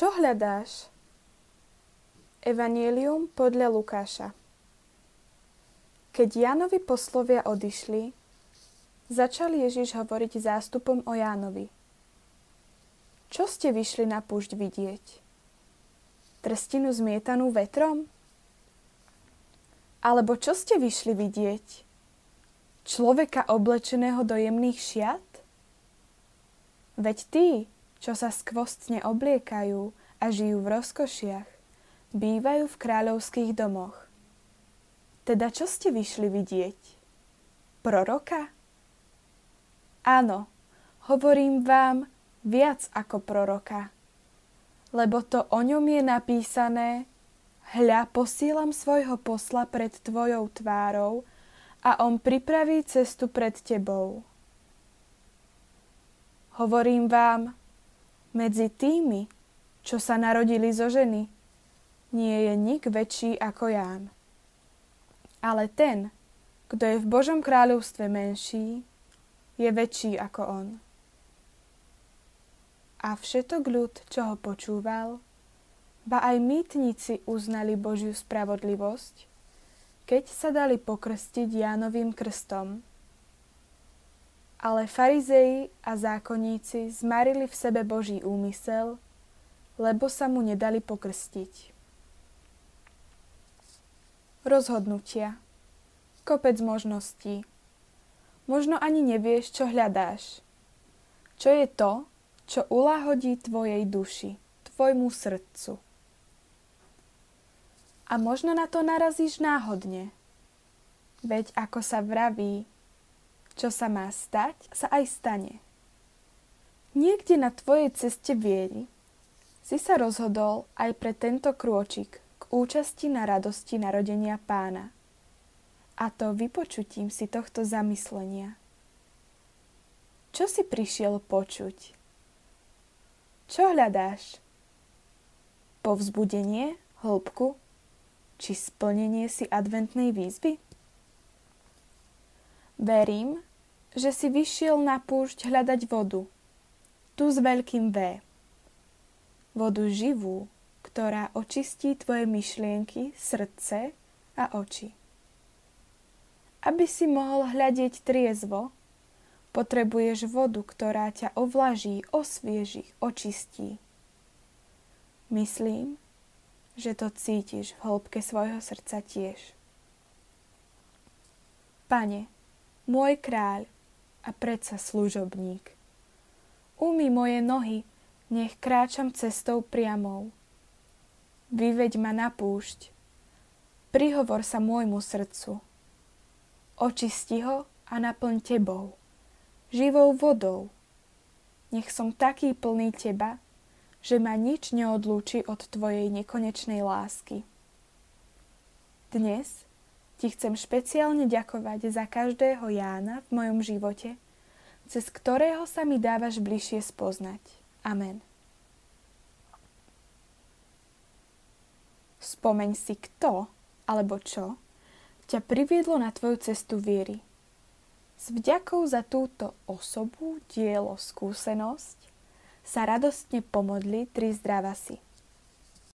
Čo hľadáš? Evangelium podľa Lukáša Keď Jánovi poslovia odišli, začal Ježiš hovoriť zástupom o Jánovi. Čo ste vyšli na púšť vidieť? Trstinu zmietanú vetrom? Alebo čo ste vyšli vidieť? Človeka oblečeného do jemných šiat? Veď tí, čo sa skvostne obliekajú a žijú v rozkošiach, bývajú v kráľovských domoch. Teda čo ste vyšli vidieť? Proroka? Áno, hovorím vám viac ako proroka. Lebo to o ňom je napísané, hľa posílam svojho posla pred tvojou tvárou a on pripraví cestu pred tebou. Hovorím vám, medzi tými, čo sa narodili zo ženy, nie je nik väčší ako Ján. Ale ten, kto je v Božom kráľovstve menší, je väčší ako on. A všetok ľud, čo ho počúval, ba aj mýtnici uznali Božiu spravodlivosť, keď sa dali pokrstiť Jánovým krstom ale farizeji a zákonníci zmarili v sebe Boží úmysel, lebo sa mu nedali pokrstiť. Rozhodnutia Kopec možností Možno ani nevieš, čo hľadáš. Čo je to, čo uláhodí tvojej duši, tvojmu srdcu. A možno na to narazíš náhodne. Veď ako sa vraví, čo sa má stať, sa aj stane. Niekde na tvojej ceste viery si sa rozhodol aj pre tento krôčik k účasti na radosti narodenia pána. A to vypočutím si tohto zamyslenia. Čo si prišiel počuť? Čo hľadáš? Povzbudenie, hĺbku či splnenie si adventnej výzvy? Verím, že si vyšiel na púšť hľadať vodu. Tu s veľkým V. Vodu živú, ktorá očistí tvoje myšlienky, srdce a oči. Aby si mohol hľadiť triezvo, potrebuješ vodu, ktorá ťa ovlaží, osvieži, očistí. Myslím, že to cítiš v hĺbke svojho srdca tiež. Pane, môj kráľ, a predsa služobník. Umy moje nohy, nech kráčam cestou priamou. Vyveď ma na púšť, prihovor sa môjmu srdcu. Očisti ho a naplň tebou, živou vodou. Nech som taký plný teba, že ma nič neodlúči od tvojej nekonečnej lásky. Dnes ti chcem špeciálne ďakovať za každého Jána v mojom živote, cez ktorého sa mi dávaš bližšie spoznať. Amen. Spomeň si kto alebo čo ťa priviedlo na tvoju cestu viery. S vďakou za túto osobu, dielo, skúsenosť sa radostne pomodli tri zdravasy.